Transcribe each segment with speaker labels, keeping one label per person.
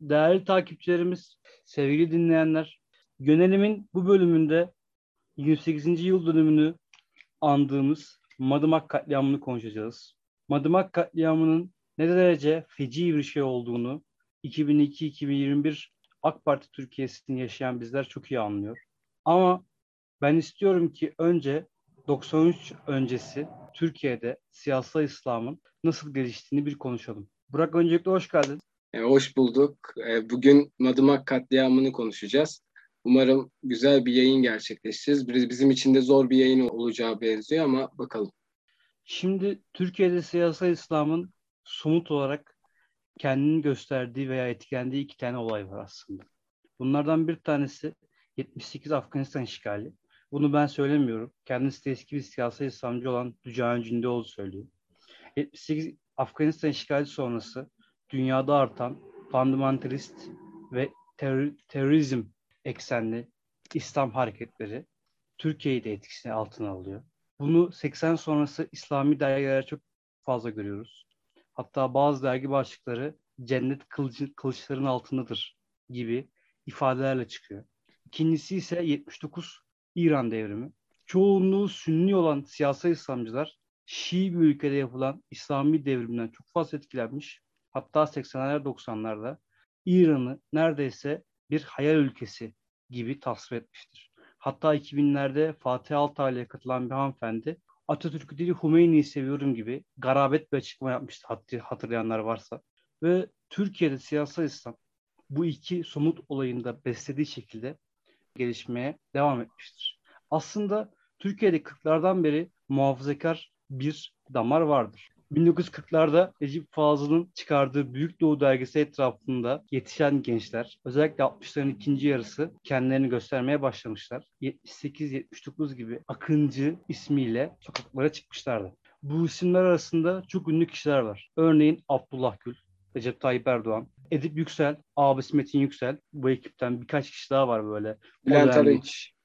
Speaker 1: değerli takipçilerimiz, sevgili dinleyenler, Yönelimin bu bölümünde 28. yıl dönümünü andığımız Madımak katliamını konuşacağız. Madımak katliamının ne derece feci bir şey olduğunu 2002-2021 AK Parti Türkiye'sini yaşayan bizler çok iyi anlıyor. Ama ben istiyorum ki önce 93 öncesi Türkiye'de siyasal İslam'ın nasıl geliştiğini bir konuşalım. Burak öncelikle hoş geldin.
Speaker 2: E, hoş bulduk. E, bugün Madımak katliamını konuşacağız. Umarım güzel bir yayın gerçekleştiririz. Bizim için de zor bir yayın olacağı benziyor ama bakalım.
Speaker 1: Şimdi Türkiye'de siyasal İslam'ın somut olarak kendini gösterdiği veya etkilendiği iki tane olay var aslında. Bunlardan bir tanesi 78 Afganistan işgali. Bunu ben söylemiyorum. Kendisi de eski bir siyasal İslamcı olan Dücan Cündoğlu söylüyor. 78 Afganistan işgali sonrası dünyada artan fundamentalist ve terör, terörizm eksenli İslam hareketleri Türkiye'yi de etkisine altına alıyor. Bunu 80 sonrası İslami dergilere çok fazla görüyoruz. Hatta bazı dergi başlıkları cennet kılıcı, kılıçların altındadır gibi ifadelerle çıkıyor. İkincisi ise 79 İran devrimi. Çoğunluğu Sünni olan siyasal İslamcılar Şii bir ülkede yapılan İslami devrimden çok fazla etkilenmiş. Hatta 80'ler 90'larda İran'ı neredeyse bir hayal ülkesi gibi tasvir etmiştir. Hatta 2000'lerde Fatih Altaylı'ya katılan bir hanımefendi Atatürk'ü değil Hümeyni'yi seviyorum gibi garabet bir açıklama yapmıştı hatırlayanlar varsa. Ve Türkiye'de siyasal İslam bu iki somut olayında beslediği şekilde gelişmeye devam etmiştir. Aslında Türkiye'de 40'lardan beri muhafazakar bir damar vardır. 1940'larda Necip Fazıl'ın çıkardığı Büyük Doğu dergisi etrafında yetişen gençler özellikle 60'ların ikinci yarısı kendilerini göstermeye başlamışlar. 78-79 gibi Akıncı ismiyle sokaklara çıkmışlardı. Bu isimler arasında çok ünlü kişiler var. Örneğin Abdullah Gül, Recep Tayyip Erdoğan, Edip Yüksel, abisi Metin Yüksel. Bu ekipten birkaç kişi daha var böyle.
Speaker 2: Bülent Arınç.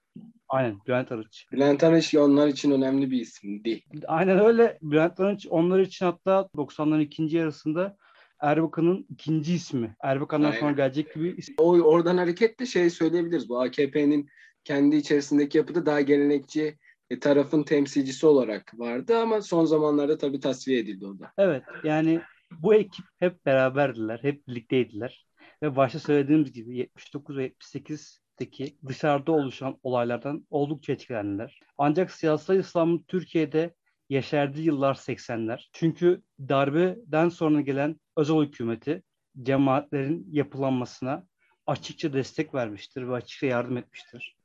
Speaker 1: Aynen Bülent Arınç.
Speaker 2: Bülent Arınç onlar için önemli bir isimdi.
Speaker 1: Aynen öyle. Bülent Arınç onlar için hatta 90'ların ikinci yarısında Erbakan'ın ikinci ismi. Erbakan'dan Aynen. sonra gelecek gibi isim.
Speaker 2: O oradan hareketle şey söyleyebiliriz. Bu AKP'nin kendi içerisindeki yapıda daha gelenekçi e, tarafın temsilcisi olarak vardı ama son zamanlarda tabii tasfiye edildi o da.
Speaker 1: Evet yani bu ekip hep beraberdiler, hep birlikteydiler. Ve başta söylediğimiz gibi 79 ve 78 Irak'taki dışarıda oluşan olaylardan oldukça etkilendiler. Ancak siyasal İslam'ın Türkiye'de yeşerdiği yıllar 80'ler. Çünkü darbeden sonra gelen özel hükümeti cemaatlerin yapılanmasına açıkça destek vermiştir ve açıkça yardım etmiştir.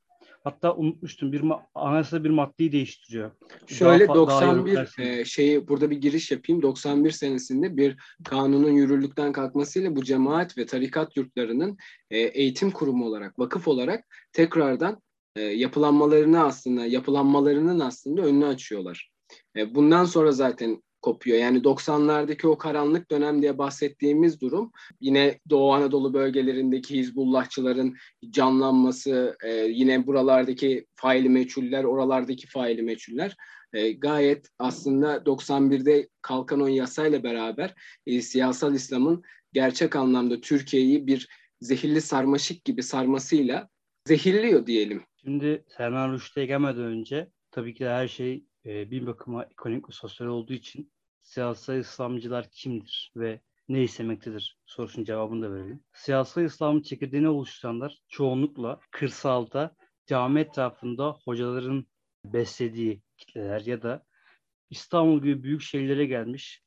Speaker 1: Hatta unutmuştum bir anayasada bir maddeyi değiştiriyor.
Speaker 2: Şöyle daha, 91 daha e, şeyi burada bir giriş yapayım. 91 senesinde bir kanunun yürürlükten kalkmasıyla bu cemaat ve tarikat yurtlarının e, eğitim kurumu olarak, vakıf olarak tekrardan e, yapılanmalarını aslında yapılanmalarının aslında önünü açıyorlar. E, bundan sonra zaten kopuyor. Yani 90'lardaki o karanlık dönem diye bahsettiğimiz durum yine Doğu Anadolu bölgelerindeki Hizbullahçıların canlanması, e, yine buralardaki faili meçhuller, oralardaki faili meçhuller e, gayet aslında 91'de kalkan o yasayla beraber e, siyasal İslam'ın gerçek anlamda Türkiye'yi bir zehirli sarmaşık gibi sarmasıyla zehirliyor diyelim.
Speaker 1: Şimdi Selman Rushdie'ye gelmeden önce tabii ki de her şey e, bir bakıma ekonomik ve sosyal olduğu için siyasal İslamcılar kimdir ve ne istemektedir sorusunun cevabını da verelim. Siyasal İslam'ın çekirdeğini oluşturanlar çoğunlukla kırsalda cami etrafında hocaların beslediği kitleler ya da İstanbul gibi büyük şehirlere gelmiş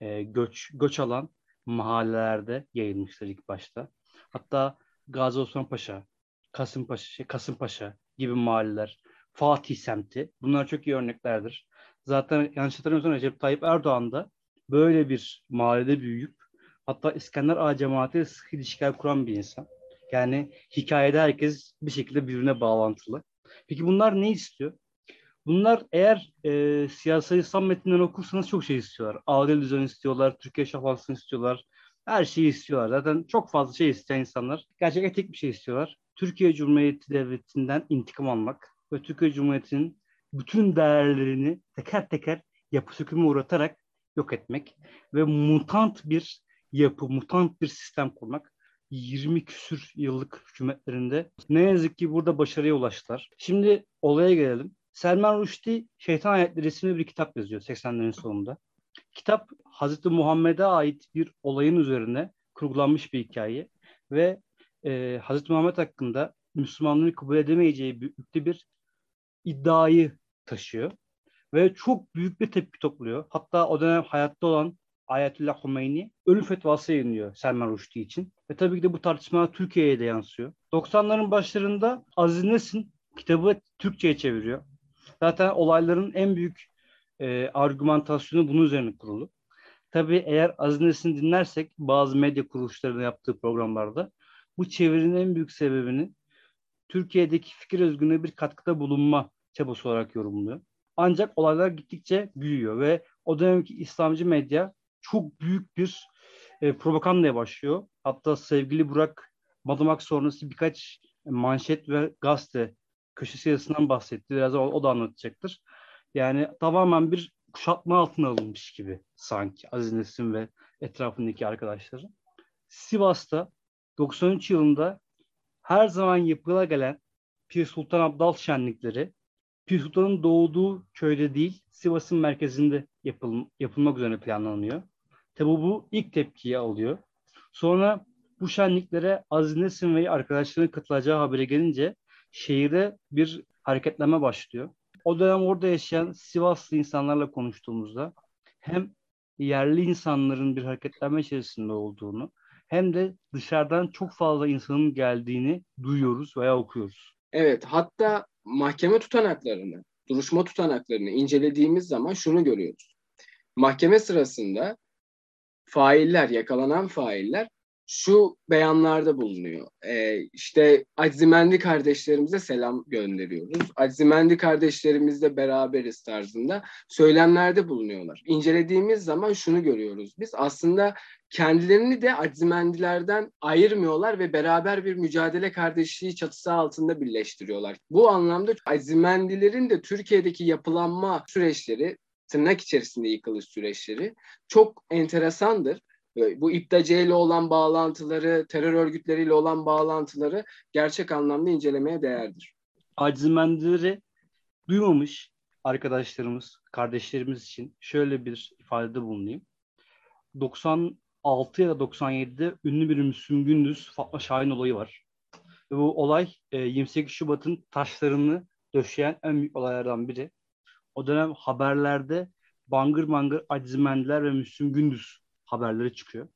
Speaker 1: e, göç göç alan mahallelerde yayılmışlar ilk başta. Hatta Gazi Osman Paşa, Kasımpaşa, şey, Kasımpaşa gibi mahalleler, Fatih semti bunlar çok iyi örneklerdir. Zaten yanlış hatırlamıyorsam Recep Tayyip Erdoğan da böyle bir mahallede büyüyüp hatta İskender Ağa cemaati sıkı ilişkiler kuran bir insan. Yani hikayede herkes bir şekilde birbirine bağlantılı. Peki bunlar ne istiyor? Bunlar eğer e, siyasal İslam metninden okursanız çok şey istiyorlar. Adil düzen istiyorlar, Türkiye şafansını istiyorlar. Her şeyi istiyorlar. Zaten çok fazla şey isteyen insanlar. Gerçekten tek bir şey istiyorlar. Türkiye Cumhuriyeti Devleti'nden intikam almak ve Türkiye Cumhuriyeti'nin bütün değerlerini teker teker yapı sökümü uğratarak yok etmek ve mutant bir yapı, mutant bir sistem kurmak. 20 küsür yıllık hükümetlerinde ne yazık ki burada başarıya ulaştılar. Şimdi olaya gelelim. Selman Rushdie Şeytan Ayetleri isimli bir kitap yazıyor 80'lerin sonunda. Kitap Hazreti Muhammed'e ait bir olayın üzerine kurgulanmış bir hikaye ve e, Hazreti Muhammed hakkında Müslümanların kabul edemeyeceği büyüklükte bir iddiayı taşıyor. Ve çok büyük bir tepki topluyor. Hatta o dönem hayatta olan Ayetullah Khomeini ölüm fetvası yayınlıyor Selman Rushdie için. Ve tabii ki de bu tartışma Türkiye'ye de yansıyor. 90'ların başlarında Aziz Nesin kitabı Türkçe'ye çeviriyor. Zaten olayların en büyük e, argümantasyonu bunun üzerine kurulu. Tabii eğer Aziz Nesin'i dinlersek bazı medya kuruluşlarının yaptığı programlarda bu çevirinin en büyük sebebini Türkiye'deki fikir özgürlüğüne bir katkıda bulunma çabası olarak yorumluyor. Ancak olaylar gittikçe büyüyor ve o dönemki İslamcı medya çok büyük bir e, propagandaya başlıyor. Hatta sevgili Burak Madımak sonrası birkaç manşet ve gazete köşesi yazısından bahsetti. Biraz o, o da anlatacaktır. Yani tamamen bir kuşatma altına alınmış gibi sanki Aziz Nesin ve etrafındaki arkadaşları. Sivas'ta 93 yılında her zaman yapıla gelen Pir Sultan Abdal şenlikleri Pir doğduğu köyde değil Sivas'ın merkezinde yapıl yapılmak üzere planlanıyor. Tabi bu ilk tepkiyi alıyor. Sonra bu şenliklere Aziz Nesin ve arkadaşlarının katılacağı haberi gelince şehirde bir hareketlenme başlıyor. O dönem orada yaşayan Sivaslı insanlarla konuştuğumuzda hem yerli insanların bir hareketlenme içerisinde olduğunu hem de dışarıdan çok fazla insanın geldiğini duyuyoruz veya okuyoruz.
Speaker 2: Evet, hatta mahkeme tutanaklarını, duruşma tutanaklarını incelediğimiz zaman şunu görüyoruz. Mahkeme sırasında failler, yakalanan failler şu beyanlarda bulunuyor. Ee, işte Azimendi kardeşlerimize selam gönderiyoruz. Azimendi kardeşlerimizle beraberiz tarzında söylemlerde bulunuyorlar. İncelediğimiz zaman şunu görüyoruz biz. Aslında kendilerini de Azimendilerden ayırmıyorlar ve beraber bir mücadele kardeşliği çatısı altında birleştiriyorlar. Bu anlamda Azimendilerin de Türkiye'deki yapılanma süreçleri tırnak içerisinde yıkılış süreçleri çok enteresandır bu İptace ile olan bağlantıları, terör örgütleriyle olan bağlantıları gerçek anlamda incelemeye değerdir.
Speaker 1: Acizimendileri duymamış arkadaşlarımız, kardeşlerimiz için şöyle bir ifadede bulunayım. 96 ya da 97'de ünlü bir Müslüm Gündüz Fatma Şahin olayı var. Ve bu olay 28 e, Şubat'ın taşlarını döşeyen en büyük olaylardan biri. O dönem haberlerde bangır bangır Acizimendiler ve Müslüm Gündüz haberleri çıkıyor.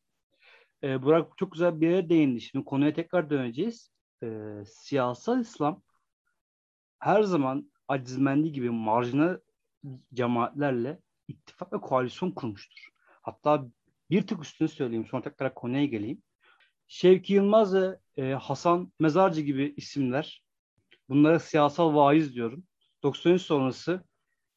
Speaker 1: E, Burak çok güzel bir yere değindi. Şimdi konuya tekrar döneceğiz. E, siyasal İslam her zaman acizmendi gibi marjinal cemaatlerle ittifak ve koalisyon kurmuştur. Hatta bir tık üstünü söyleyeyim sonra tekrar konuya geleyim. Şevki Yılmaz ve e, Hasan Mezarcı gibi isimler bunlara siyasal vaiz diyorum. 93 sonrası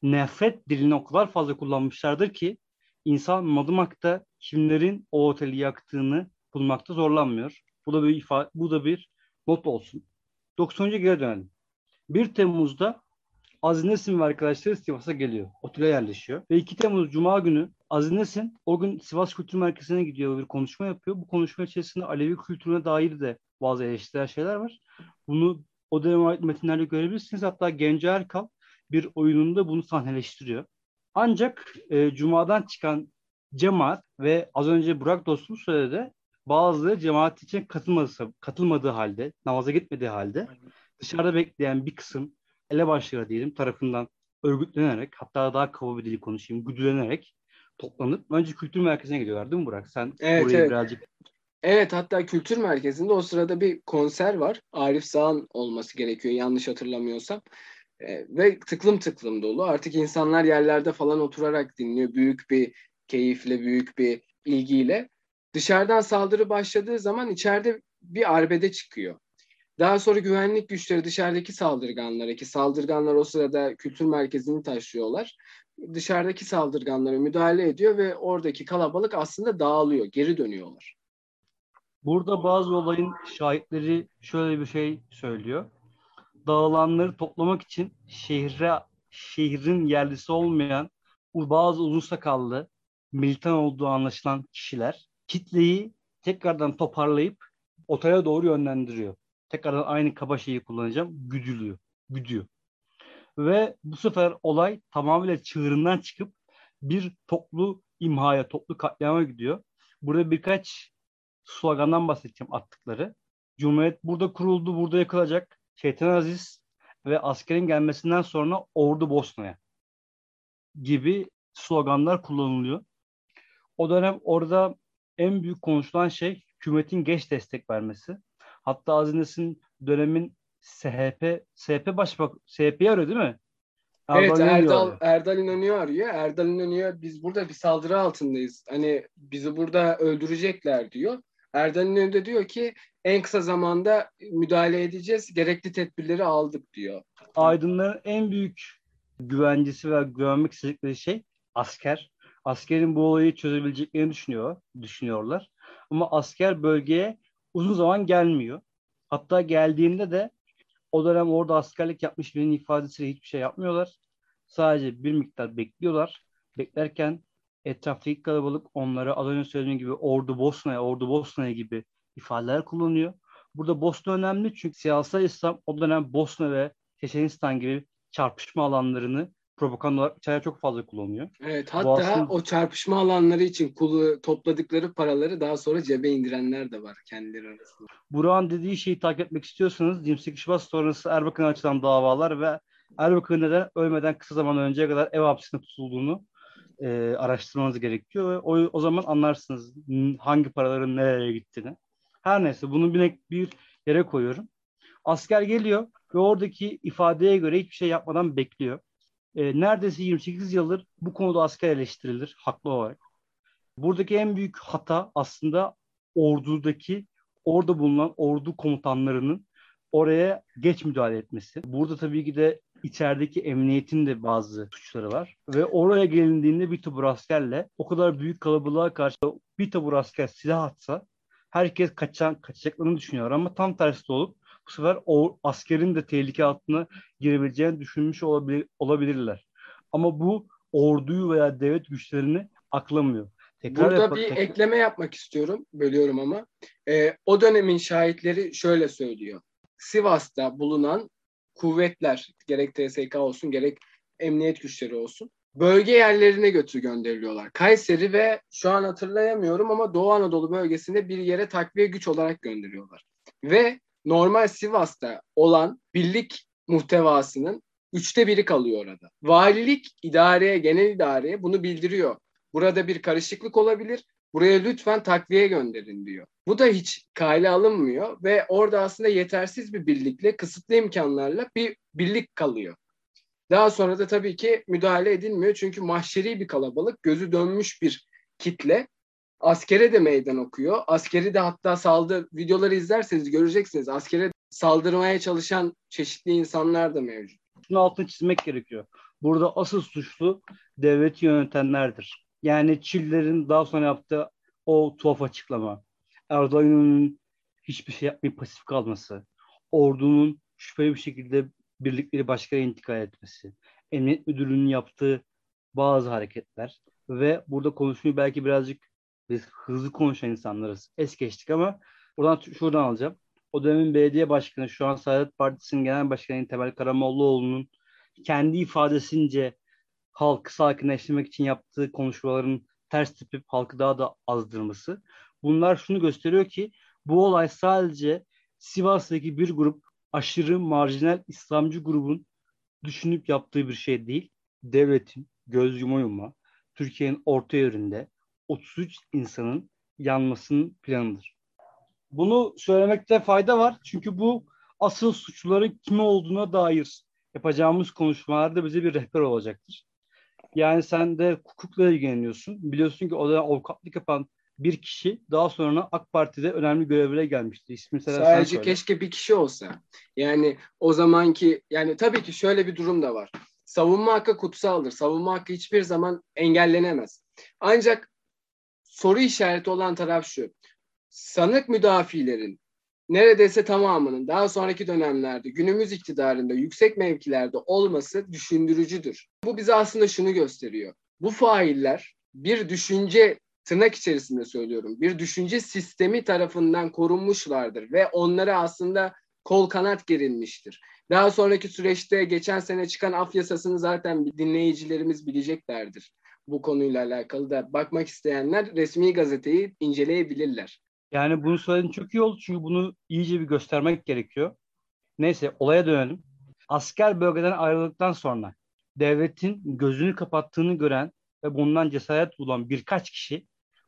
Speaker 1: nefret dilini o kadar fazla kullanmışlardır ki insan Madımak'ta kimlerin o oteli yaktığını bulmakta zorlanmıyor. Bu da bir ifade, bu da bir not olsun. 90. geri dönelim. 1 Temmuz'da Aziz Nesin ve arkadaşları Sivas'a geliyor. Otele yerleşiyor. Ve 2 Temmuz Cuma günü Aziz Nesin o gün Sivas Kültür Merkezi'ne gidiyor bir konuşma yapıyor. Bu konuşma içerisinde Alevi kültürüne dair de bazı eleştirel şeyler var. Bunu o döneme ait metinlerde görebilirsiniz. Hatta Genco Erkal bir oyununda bunu sahneleştiriyor. Ancak e, Cuma'dan çıkan cemaat ve az önce Burak dostum söyledi bazıları cemaat için katılmadığı, katılmadığı halde, namaza gitmediği halde dışarıda bekleyen bir kısım elebaşları diyelim tarafından örgütlenerek hatta daha kaba bir dili konuşayım güdülenerek toplanıp önce kültür merkezine gidiyorlar değil mi Burak? Sen
Speaker 2: evet, burayı evet. birazcık Evet hatta kültür merkezinde o sırada bir konser var. Arif Sağ'ın olması gerekiyor yanlış hatırlamıyorsam. E, ve tıklım tıklım dolu. Artık insanlar yerlerde falan oturarak dinliyor. Büyük bir keyifle, büyük bir ilgiyle. Dışarıdan saldırı başladığı zaman içeride bir arbede çıkıyor. Daha sonra güvenlik güçleri dışarıdaki saldırganlara ki saldırganlar o sırada kültür merkezini taşıyorlar. Dışarıdaki saldırganlara müdahale ediyor ve oradaki kalabalık aslında dağılıyor, geri dönüyorlar.
Speaker 1: Burada bazı olayın şahitleri şöyle bir şey söylüyor dağılanları toplamak için şehre şehrin yerlisi olmayan bazı uzun sakallı militan olduğu anlaşılan kişiler kitleyi tekrardan toparlayıp otele doğru yönlendiriyor. Tekrardan aynı kaba şeyi kullanacağım. Güdülüyor. Güdüyor. Ve bu sefer olay tamamıyla çığırından çıkıp bir toplu imhaya, toplu katliama gidiyor. Burada birkaç slogandan bahsedeceğim attıkları. Cumhuriyet burada kuruldu, burada yakılacak. Şeytan Aziz ve askerin gelmesinden sonra ordu Bosna'ya gibi sloganlar kullanılıyor. O dönem orada en büyük konuşulan şey hükümetin geç destek vermesi. Hatta Azines'in dönemin SHP, SHP başbak, SHP'yi arıyor değil mi?
Speaker 2: Erdal evet Erdal, arıyor. Erdal İnanıyor arıyor. Erdal İnanıyor biz burada bir saldırı altındayız. Hani bizi burada öldürecekler diyor. Erdal İnanıyor da diyor ki en kısa zamanda müdahale edeceğiz. Gerekli tedbirleri aldık diyor.
Speaker 1: Aydınların en büyük güvencesi ve güvenmek istedikleri şey asker. Askerin bu olayı çözebileceklerini düşünüyor, düşünüyorlar. Ama asker bölgeye uzun zaman gelmiyor. Hatta geldiğinde de o dönem orada askerlik yapmış birinin ifadesiyle hiçbir şey yapmıyorlar. Sadece bir miktar bekliyorlar. Beklerken etraftaki kalabalık onlara az önce söylediğim gibi ordu Bosna'ya, ordu Bosna'ya gibi ifadeler kullanıyor. Burada Bosna önemli çünkü siyasal İslam o dönem Bosna ve Çeçenistan gibi çarpışma alanlarını propaganda olarak içeride çok fazla kullanıyor.
Speaker 2: Evet hatta aslında... o çarpışma alanları için kulu topladıkları paraları daha sonra cebe indirenler de var kendileri arasında.
Speaker 1: Burak'ın dediği şeyi takip etmek istiyorsanız 28 Şubat sonrası Erbakan'a açılan davalar ve Erbakan'ın neden ölmeden kısa zaman önceye kadar ev hapsinde tutulduğunu e, araştırmanız gerekiyor ve o, o zaman anlarsınız hangi paraların nereye gittiğini. Her neyse bunu bir, bir yere koyuyorum. Asker geliyor ve oradaki ifadeye göre hiçbir şey yapmadan bekliyor e, neredeyse 28 yıldır bu konuda asker eleştirilir haklı olarak. Buradaki en büyük hata aslında ordudaki orada bulunan ordu komutanlarının oraya geç müdahale etmesi. Burada tabii ki de içerideki emniyetin de bazı suçları var. Ve oraya gelindiğinde bir tabur askerle o kadar büyük kalabalığa karşı bir tabur asker silah atsa herkes kaçan, kaçacaklarını düşünüyor ama tam tersi de olup bu sefer o askerin de tehlike altına girebileceğini düşünmüş olabilir, olabilirler. Ama bu orduyu veya devlet güçlerini aklamıyor.
Speaker 2: Tekrar Burada yap- bir tekrar... ekleme yapmak istiyorum. Bölüyorum ama. Ee, o dönemin şahitleri şöyle söylüyor. Sivas'ta bulunan kuvvetler gerek TSK olsun gerek emniyet güçleri olsun bölge yerlerine götür gönderiliyorlar. Kayseri ve şu an hatırlayamıyorum ama Doğu Anadolu bölgesinde bir yere takviye güç olarak gönderiyorlar. Ve normal Sivas'ta olan birlik muhtevasının üçte biri kalıyor orada. Valilik idareye, genel idareye bunu bildiriyor. Burada bir karışıklık olabilir. Buraya lütfen takviye gönderin diyor. Bu da hiç kale alınmıyor ve orada aslında yetersiz bir birlikle, kısıtlı imkanlarla bir birlik kalıyor. Daha sonra da tabii ki müdahale edilmiyor çünkü mahşeri bir kalabalık, gözü dönmüş bir kitle askere de meydan okuyor. Askeri de hatta saldır videoları izlerseniz göreceksiniz. Askere saldırmaya çalışan çeşitli insanlar da mevcut.
Speaker 1: Şunu altını çizmek gerekiyor. Burada asıl suçlu devleti yönetenlerdir. Yani Çillerin daha sonra yaptığı o tuhaf açıklama. Erdoğan'ın hiçbir şey yapmayıp pasif kalması. Ordunun şüpheli bir şekilde birlikleri başka intikal etmesi. Emniyet müdürlüğünün yaptığı bazı hareketler ve burada konuşmayı belki birazcık biz hızlı konuşan insanlarız. Es geçtik ama buradan şuradan alacağım. O dönemin belediye başkanı şu an Saadet Partisi'nin genel başkanı Temel Karamollaoğlu'nun kendi ifadesince halkı sakinleştirmek için yaptığı konuşmaların ters tepip halkı daha da azdırması. Bunlar şunu gösteriyor ki bu olay sadece Sivas'taki bir grup aşırı marjinal İslamcı grubun düşünüp yaptığı bir şey değil. Devletin göz yuma yuma Türkiye'nin orta yerinde 33 insanın yanmasının planıdır. Bunu söylemekte fayda var. Çünkü bu asıl suçluların kimi olduğuna dair yapacağımız konuşmalarda bize bir rehber olacaktır. Yani sen de hukukla ilgileniyorsun. Biliyorsun ki o da avukatlık yapan bir kişi daha sonra AK Parti'de önemli görevlere gelmişti. İsmi
Speaker 2: Sadece keşke bir kişi olsa. Yani o zamanki yani tabii ki şöyle bir durum da var. Savunma hakkı kutsaldır. Savunma hakkı hiçbir zaman engellenemez. Ancak soru işareti olan taraf şu. Sanık müdafilerin neredeyse tamamının daha sonraki dönemlerde günümüz iktidarında yüksek mevkilerde olması düşündürücüdür. Bu bize aslında şunu gösteriyor. Bu failler bir düşünce tırnak içerisinde söylüyorum bir düşünce sistemi tarafından korunmuşlardır ve onlara aslında kol kanat gerilmiştir. Daha sonraki süreçte geçen sene çıkan af yasasını zaten dinleyicilerimiz bileceklerdir. Bu konuyla alakalı da bakmak isteyenler resmi gazeteyi inceleyebilirler.
Speaker 1: Yani bunu söylediğin çok iyi oldu çünkü bunu iyice bir göstermek gerekiyor. Neyse olaya dönelim. Asker bölgeden ayrıldıktan sonra devletin gözünü kapattığını gören ve bundan cesaret bulan birkaç kişi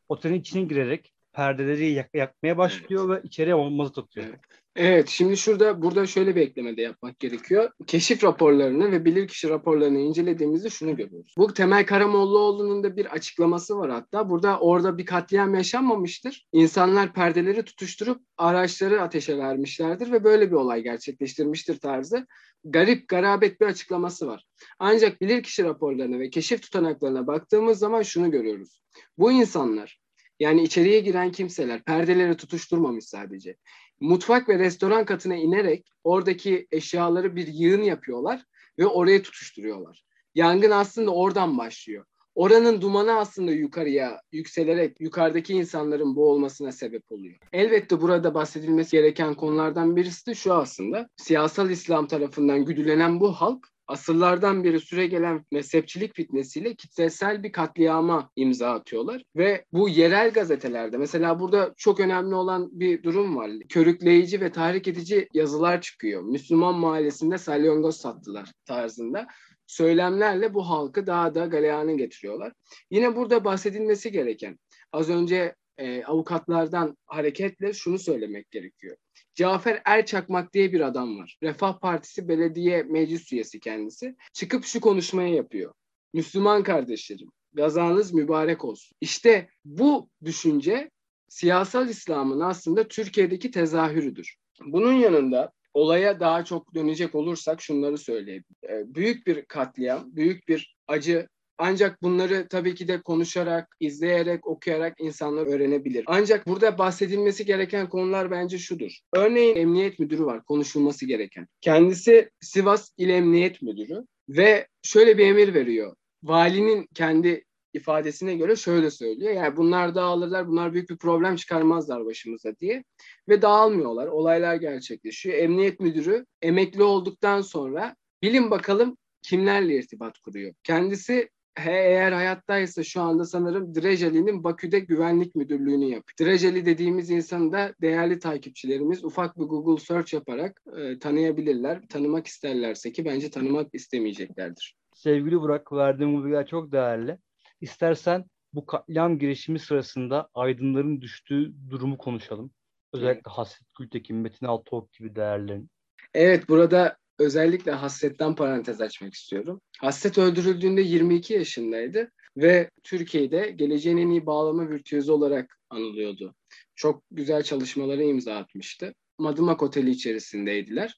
Speaker 1: otelin içine girerek perdeleri yak- yakmaya başlıyor evet. ve içeriye olmazı tutuyor.
Speaker 2: Evet. Evet, şimdi şurada burada şöyle bir ekleme de yapmak gerekiyor. Keşif raporlarını ve bilirkişi raporlarını incelediğimizde şunu görüyoruz. Bu Temel Karamollaoğlu'nun da bir açıklaması var hatta. Burada orada bir katliam yaşanmamıştır. İnsanlar perdeleri tutuşturup araçları ateşe vermişlerdir ve böyle bir olay gerçekleştirmiştir tarzı. Garip, garabet bir açıklaması var. Ancak bilirkişi raporlarına ve keşif tutanaklarına baktığımız zaman şunu görüyoruz. Bu insanlar yani içeriye giren kimseler perdeleri tutuşturmamış sadece mutfak ve restoran katına inerek oradaki eşyaları bir yığın yapıyorlar ve oraya tutuşturuyorlar. Yangın aslında oradan başlıyor. Oranın dumanı aslında yukarıya yükselerek yukarıdaki insanların boğulmasına sebep oluyor. Elbette burada bahsedilmesi gereken konulardan birisi de şu aslında. Siyasal İslam tarafından güdülenen bu halk asırlardan beri süre gelen mezhepçilik fitnesiyle kitlesel bir katliama imza atıyorlar. Ve bu yerel gazetelerde mesela burada çok önemli olan bir durum var. Körükleyici ve tahrik edici yazılar çıkıyor. Müslüman mahallesinde salyongoz sattılar tarzında söylemlerle bu halkı daha da galeyana getiriyorlar. Yine burada bahsedilmesi gereken az önce e, avukatlardan hareketle şunu söylemek gerekiyor. Cafer Erçakmak diye bir adam var. Refah Partisi belediye meclis üyesi kendisi. Çıkıp şu konuşmayı yapıyor. Müslüman kardeşlerim, gazanız mübarek olsun. İşte bu düşünce siyasal İslam'ın aslında Türkiye'deki tezahürüdür. Bunun yanında olaya daha çok dönecek olursak şunları söyleyeyim. E, büyük bir katliam, büyük bir acı ancak bunları tabii ki de konuşarak, izleyerek, okuyarak insanlar öğrenebilir. Ancak burada bahsedilmesi gereken konular bence şudur. Örneğin emniyet müdürü var konuşulması gereken. Kendisi Sivas İl Emniyet Müdürü ve şöyle bir emir veriyor. Valinin kendi ifadesine göre şöyle söylüyor. Yani bunlar dağılırlar, bunlar büyük bir problem çıkarmazlar başımıza diye. Ve dağılmıyorlar. Olaylar gerçekleşiyor. Emniyet müdürü emekli olduktan sonra bilin bakalım kimlerle irtibat kuruyor. Kendisi He, eğer hayattaysa şu anda sanırım Drejeli'nin Bakü'de güvenlik müdürlüğünü yapıyor. Drejeli dediğimiz insanı da değerli takipçilerimiz ufak bir Google search yaparak e, tanıyabilirler. Tanımak isterlerse ki bence tanımak istemeyeceklerdir.
Speaker 1: Sevgili Burak verdiğin bu bilgiler çok değerli. İstersen bu katliam girişimi sırasında aydınların düştüğü durumu konuşalım. Özellikle. Hasret Gültekin, Metin Altıok gibi değerlerin.
Speaker 2: Evet burada özellikle Hasret'ten parantez açmak istiyorum. Hasret öldürüldüğünde 22 yaşındaydı ve Türkiye'de geleceğin en iyi bağlama virtüözü olarak anılıyordu. Çok güzel çalışmaları imza atmıştı. Madımak Oteli içerisindeydiler.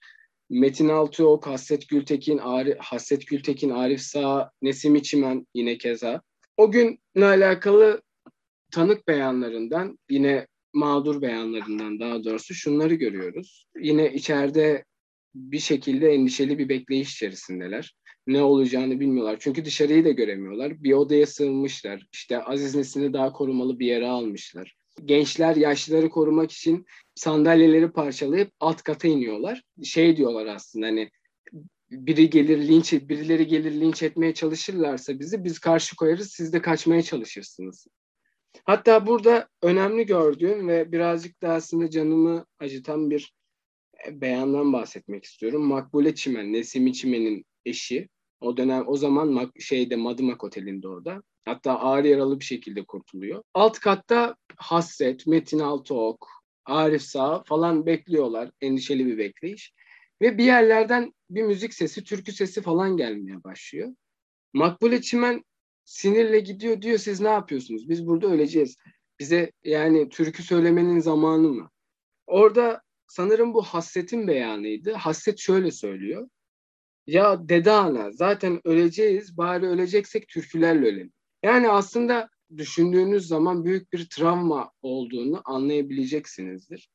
Speaker 2: Metin Altıok, Hasret Gültekin, Arif, Hasret Gültekin, Arif Sağ, Nesim İçimen yine keza. O günle alakalı tanık beyanlarından yine mağdur beyanlarından daha doğrusu şunları görüyoruz. Yine içeride bir şekilde endişeli bir bekleyiş içerisindeler. Ne olacağını bilmiyorlar. Çünkü dışarıyı da göremiyorlar. Bir odaya sığınmışlar. İşte Aziz Nesin'i daha korumalı bir yere almışlar. Gençler yaşlıları korumak için sandalyeleri parçalayıp alt kata iniyorlar. Şey diyorlar aslında hani biri gelir linç birileri gelir linç etmeye çalışırlarsa bizi biz karşı koyarız siz de kaçmaya çalışırsınız. Hatta burada önemli gördüğüm ve birazcık da aslında canımı acıtan bir beyandan bahsetmek istiyorum. Makbule Çimen, Nesim Çimen'in eşi. O dönem o zaman şeyde Madımak Oteli'nde orada. Hatta ağır yaralı bir şekilde kurtuluyor. Alt katta Hasret, Metin Altıok, Arif Sağ falan bekliyorlar. Endişeli bir bekleyiş. Ve bir yerlerden bir müzik sesi, türkü sesi falan gelmeye başlıyor. Makbule Çimen sinirle gidiyor diyor siz ne yapıyorsunuz? Biz burada öleceğiz. Bize yani türkü söylemenin zamanı mı? Orada sanırım bu hasretin beyanıydı. Hasret şöyle söylüyor. Ya dede ana zaten öleceğiz bari öleceksek türkülerle ölelim. Yani aslında düşündüğünüz zaman büyük bir travma olduğunu anlayabileceksinizdir.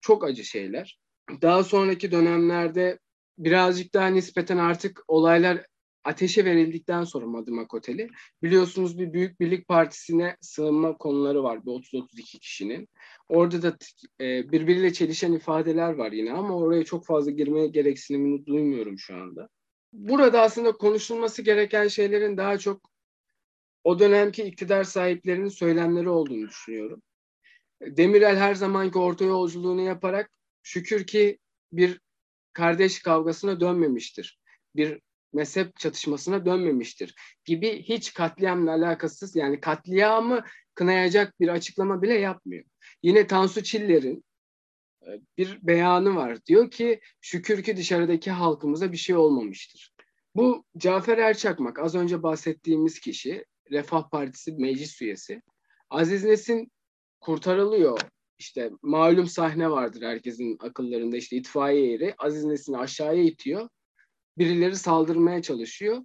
Speaker 2: Çok acı şeyler. Daha sonraki dönemlerde birazcık daha nispeten artık olaylar ateşe verildikten sonra Madımak Oteli biliyorsunuz bir Büyük Birlik Partisi'ne sığınma konuları var bir 30-32 kişinin. Orada da e, birbiriyle çelişen ifadeler var yine ama oraya çok fazla girmeye gereksinimini duymuyorum şu anda. Burada aslında konuşulması gereken şeylerin daha çok o dönemki iktidar sahiplerinin söylemleri olduğunu düşünüyorum. Demirel her zamanki orta yolculuğunu yaparak şükür ki bir kardeş kavgasına dönmemiştir. Bir mezhep çatışmasına dönmemiştir gibi hiç katliamla alakasız yani katliamı kınayacak bir açıklama bile yapmıyor. Yine Tansu Çiller'in e, bir beyanı var. Diyor ki şükür ki dışarıdaki halkımıza bir şey olmamıştır. Bu Cafer Erçakmak az önce bahsettiğimiz kişi Refah Partisi meclis üyesi. Aziz Nesin kurtarılıyor. İşte malum sahne vardır herkesin akıllarında işte itfaiye yeri Aziz Nesin'i aşağıya itiyor. Birileri saldırmaya çalışıyor.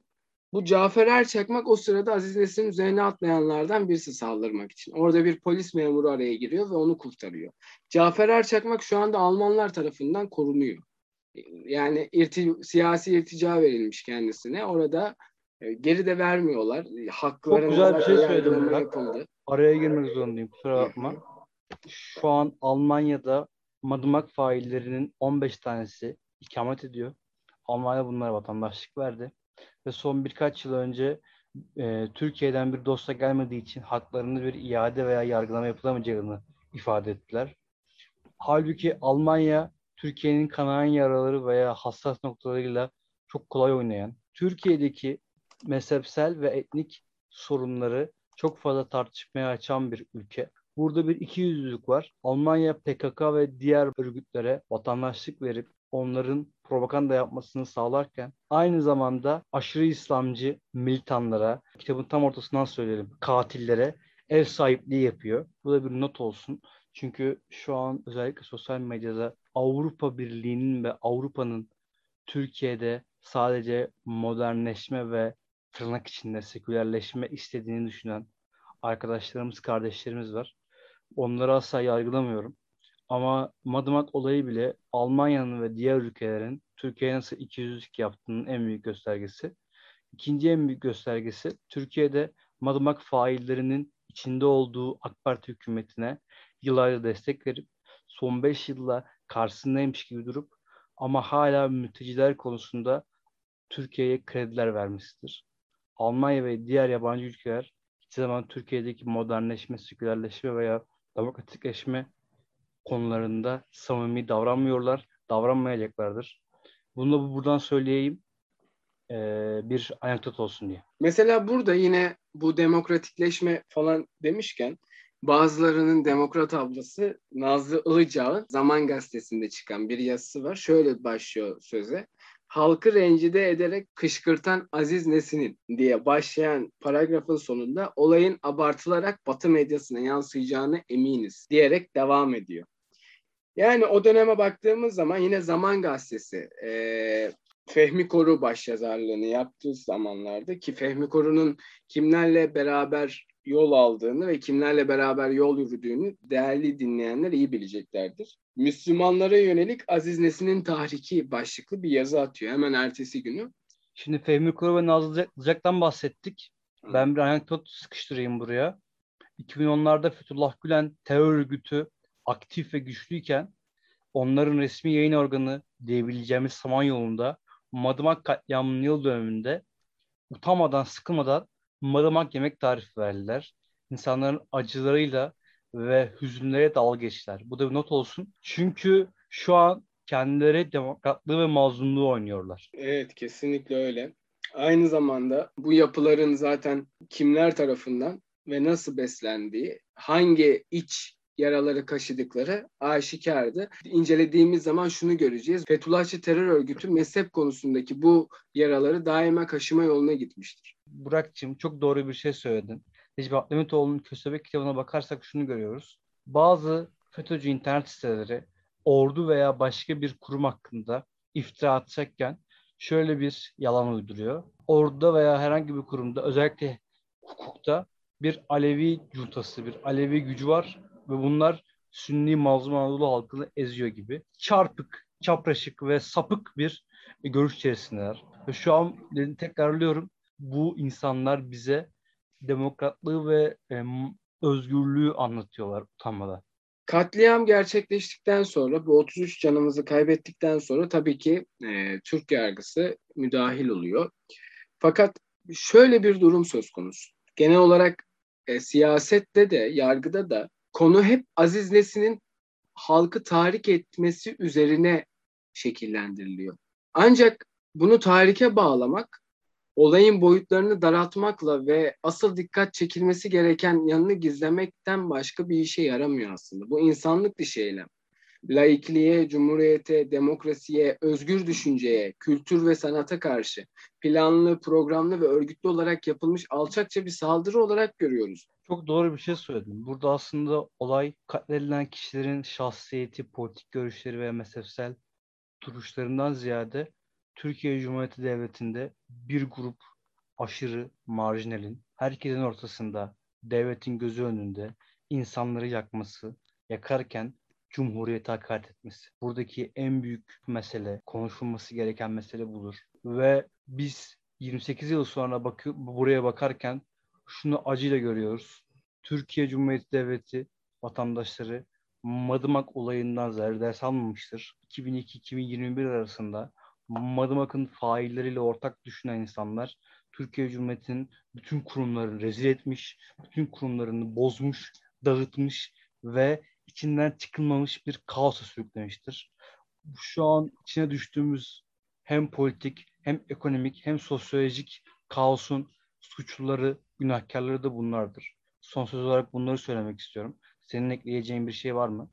Speaker 2: Bu Cafer Erçakmak o sırada Aziz Nesin'in üzerine atlayanlardan birisi saldırmak için. Orada bir polis memuru araya giriyor ve onu kurtarıyor. Cafer Erçakmak şu anda Almanlar tarafından korunuyor. Yani irti, siyasi irtica verilmiş kendisine. Orada e, geri de vermiyorlar. Hakları
Speaker 1: Çok güzel bir şey söyledim. Yapıldı. Araya girmek zorundayım kusura bakma. Şu an Almanya'da madımak faillerinin 15 tanesi ikamet ediyor. Almanya bunlara vatandaşlık verdi. Ve son birkaç yıl önce e, Türkiye'den bir dosya gelmediği için haklarını bir iade veya yargılama yapılamayacağını ifade ettiler. Halbuki Almanya Türkiye'nin kanayan yaraları veya hassas noktalarıyla çok kolay oynayan, Türkiye'deki mezhepsel ve etnik sorunları çok fazla tartışmaya açan bir ülke. Burada bir ikiyüzlülük var. Almanya PKK ve diğer örgütlere vatandaşlık verip onların propaganda yapmasını sağlarken aynı zamanda aşırı İslamcı militanlara, kitabın tam ortasından söyleyelim, katillere ev sahipliği yapıyor. Bu da bir not olsun. Çünkü şu an özellikle sosyal medyada Avrupa Birliği'nin ve Avrupa'nın Türkiye'de sadece modernleşme ve tırnak içinde sekülerleşme istediğini düşünen arkadaşlarımız, kardeşlerimiz var. Onları asla yargılamıyorum. Ama Madımak olayı bile Almanya'nın ve diğer ülkelerin Türkiye'ye nasıl 200'lük yaptığının en büyük göstergesi. İkinci en büyük göstergesi Türkiye'de Madımak faillerinin içinde olduğu AK Parti hükümetine yıllarca destek verip son 5 yılda karşısındaymış gibi durup ama hala mülteciler konusunda Türkiye'ye krediler vermesidir. Almanya ve diğer yabancı ülkeler hiçbir zaman Türkiye'deki modernleşme, sekülerleşme veya demokratikleşme konularında samimi davranmıyorlar, davranmayacaklardır. Bunu da buradan söyleyeyim ee, bir anekdot olsun diye.
Speaker 2: Mesela burada yine bu demokratikleşme falan demişken bazılarının demokrat ablası Nazlı Ilıcağ'ın Zaman Gazetesi'nde çıkan bir yazısı var. Şöyle başlıyor söze halkı rencide ederek kışkırtan Aziz Nesin'in diye başlayan paragrafın sonunda olayın abartılarak Batı medyasına yansıyacağını eminiz diyerek devam ediyor. Yani o döneme baktığımız zaman yine Zaman Gazetesi e, Fehmi Koru başyazarlığını yaptığı zamanlarda ki Fehmi Koru'nun kimlerle beraber yol aldığını ve kimlerle beraber yol yürüdüğünü değerli dinleyenler iyi bileceklerdir. Müslümanlara yönelik Aziz Nesin'in tahriki başlıklı bir yazı atıyor hemen ertesi günü.
Speaker 1: Şimdi Fehmi Kuru ve Nazlı Sıcak'tan bahsettik. Ben bir anekdot sıkıştırayım buraya. 2010'larda Fethullah Gülen terör örgütü aktif ve güçlüyken onların resmi yayın organı diyebileceğimiz Samanyolu'nda Madımak katliamının yıl dönümünde utanmadan, sıkılmadan madımak yemek tarifi verdiler. İnsanların acılarıyla ve hüzünlere dalga geçtiler. Bu da bir not olsun. Çünkü şu an kendileri demokratlığı ve mazlumluğu oynuyorlar.
Speaker 2: Evet kesinlikle öyle. Aynı zamanda bu yapıların zaten kimler tarafından ve nasıl beslendiği, hangi iç yaraları kaşıdıkları aşikardı. İncelediğimiz zaman şunu göreceğiz. Fethullahçı terör örgütü mezhep konusundaki bu yaraları daima kaşıma yoluna gitmiştir.
Speaker 1: Burak'cığım çok doğru bir şey söyledin. Necip Abdülhamitoğlu'nun Köstebek kitabına bakarsak şunu görüyoruz. Bazı FETÖ'cü internet siteleri ordu veya başka bir kurum hakkında iftira atacakken şöyle bir yalan uyduruyor. Orduda veya herhangi bir kurumda özellikle hukukta bir Alevi cuntası, bir Alevi gücü var ve bunlar Sünni mazlum Anadolu halkını eziyor gibi. Çarpık, çapraşık ve sapık bir görüş içerisindeler. Ve şu an tekrarlıyorum bu insanlar bize demokratlığı ve e, özgürlüğü anlatıyorlar utanmadan.
Speaker 2: Katliam gerçekleştikten sonra bu 33 canımızı kaybettikten sonra tabii ki e, Türk yargısı müdahil oluyor. Fakat şöyle bir durum söz konusu. Genel olarak e, siyasette de yargıda da konu hep Aziz Nesin'in halkı tahrik etmesi üzerine şekillendiriliyor. Ancak bunu tarike bağlamak olayın boyutlarını daraltmakla ve asıl dikkat çekilmesi gereken yanını gizlemekten başka bir işe yaramıyor aslında. Bu insanlık dışı eylem. Laikliğe, cumhuriyete, demokrasiye, özgür düşünceye, kültür ve sanata karşı planlı, programlı ve örgütlü olarak yapılmış alçakça bir saldırı olarak görüyoruz.
Speaker 1: Çok doğru bir şey söyledin. Burada aslında olay katledilen kişilerin şahsiyeti, politik görüşleri ve mezhepsel duruşlarından ziyade Türkiye Cumhuriyeti Devleti'nde bir grup aşırı marjinalin herkesin ortasında devletin gözü önünde insanları yakması, yakarken Cumhuriyete hakaret etmesi. Buradaki en büyük mesele, konuşulması gereken mesele budur. Ve biz 28 yıl sonra bakı, buraya bakarken şunu acıyla görüyoruz. Türkiye Cumhuriyeti Devleti vatandaşları Madımak olayından ders almamıştır. 2002-2021 arasında Madımak'ın failleriyle ortak düşünen insanlar Türkiye Cumhuriyeti'nin bütün kurumlarını rezil etmiş, bütün kurumlarını bozmuş, dağıtmış ve içinden çıkılmamış bir kaosa sürüklemiştir. Şu an içine düştüğümüz hem politik hem ekonomik hem sosyolojik kaosun suçluları, günahkarları da bunlardır. Son söz olarak bunları söylemek istiyorum. Senin ekleyeceğin bir şey var mı?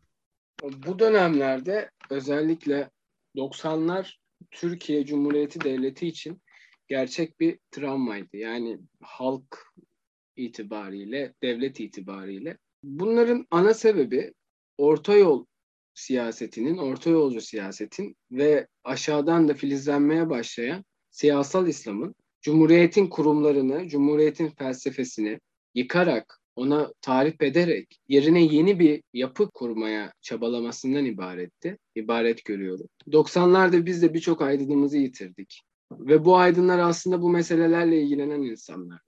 Speaker 2: Bu dönemlerde özellikle 90'lar Türkiye Cumhuriyeti Devleti için gerçek bir travmaydı. Yani halk itibariyle, devlet itibariyle. Bunların ana sebebi orta yol siyasetinin, orta yolcu siyasetin ve aşağıdan da filizlenmeye başlayan siyasal İslam'ın Cumhuriyetin kurumlarını, Cumhuriyetin felsefesini yıkarak, ona tarif ederek yerine yeni bir yapı kurmaya çabalamasından ibaretti. İbaret görüyorum. 90'larda biz de birçok aydınımızı yitirdik. Ve bu aydınlar aslında bu meselelerle ilgilenen insanlar.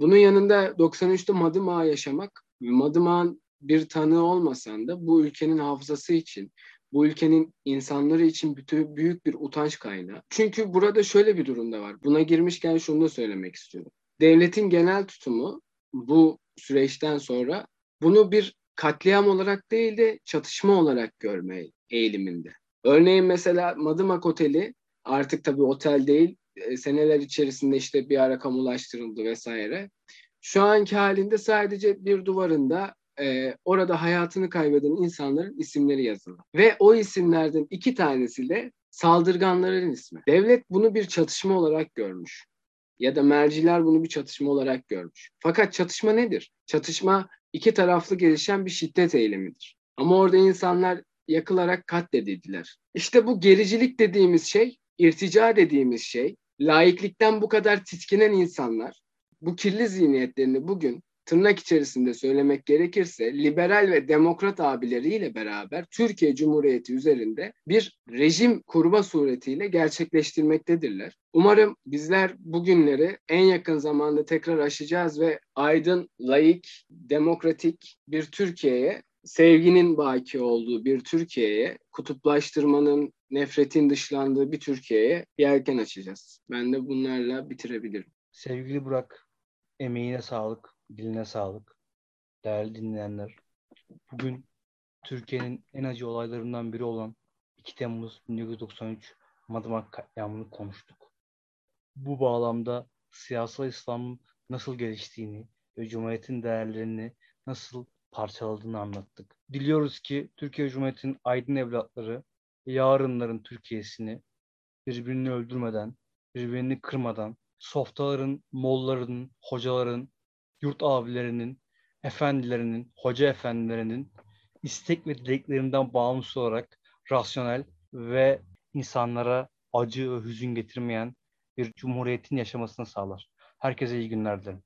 Speaker 2: Bunun yanında 93'te Madımağa yaşamak, Madımak'ın bir tanığı olmasan da bu ülkenin hafızası için, bu ülkenin insanları için bütün büyük bir utanç kaynağı. Çünkü burada şöyle bir durumda var. Buna girmişken şunu da söylemek istiyorum. Devletin genel tutumu bu süreçten sonra bunu bir katliam olarak değil de çatışma olarak görme eğiliminde. Örneğin mesela Madımak Oteli artık tabii otel değil e, seneler içerisinde işte bir ara kamulaştırıldı vesaire. Şu anki halinde sadece bir duvarında e, orada hayatını kaybeden insanların isimleri yazılı. Ve o isimlerden iki tanesi de saldırganların ismi. Devlet bunu bir çatışma olarak görmüş. Ya da merciler bunu bir çatışma olarak görmüş. Fakat çatışma nedir? Çatışma iki taraflı gelişen bir şiddet eylemidir. Ama orada insanlar yakılarak katledildiler. İşte bu gericilik dediğimiz şey, irtica dediğimiz şey, laiklikten bu kadar titkinen insanlar bu kirli zihniyetlerini bugün tırnak içerisinde söylemek gerekirse liberal ve demokrat abileriyle beraber Türkiye Cumhuriyeti üzerinde bir rejim kurma suretiyle gerçekleştirmektedirler. Umarım bizler bugünleri en yakın zamanda tekrar aşacağız ve aydın, laik, demokratik bir Türkiye'ye sevginin baki olduğu bir Türkiye'ye, kutuplaştırmanın, nefretin dışlandığı bir Türkiye'ye yelken açacağız. Ben de bunlarla bitirebilirim.
Speaker 1: Sevgili Burak, emeğine sağlık diline sağlık. Değerli dinleyenler, bugün Türkiye'nin en acı olaylarından biri olan 2 Temmuz 1993 Madımak katliamını konuştuk. Bu bağlamda siyasal İslam'ın nasıl geliştiğini ve Cumhuriyet'in değerlerini nasıl parçaladığını anlattık. Diliyoruz ki Türkiye Cumhuriyeti'nin aydın evlatları yarınların Türkiye'sini birbirini öldürmeden, birbirini kırmadan, softaların, molların, hocaların, yurt abilerinin, efendilerinin, hoca efendilerinin istek ve dileklerinden bağımsız olarak rasyonel ve insanlara acı ve hüzün getirmeyen bir cumhuriyetin yaşamasını sağlar. Herkese iyi günler dilerim.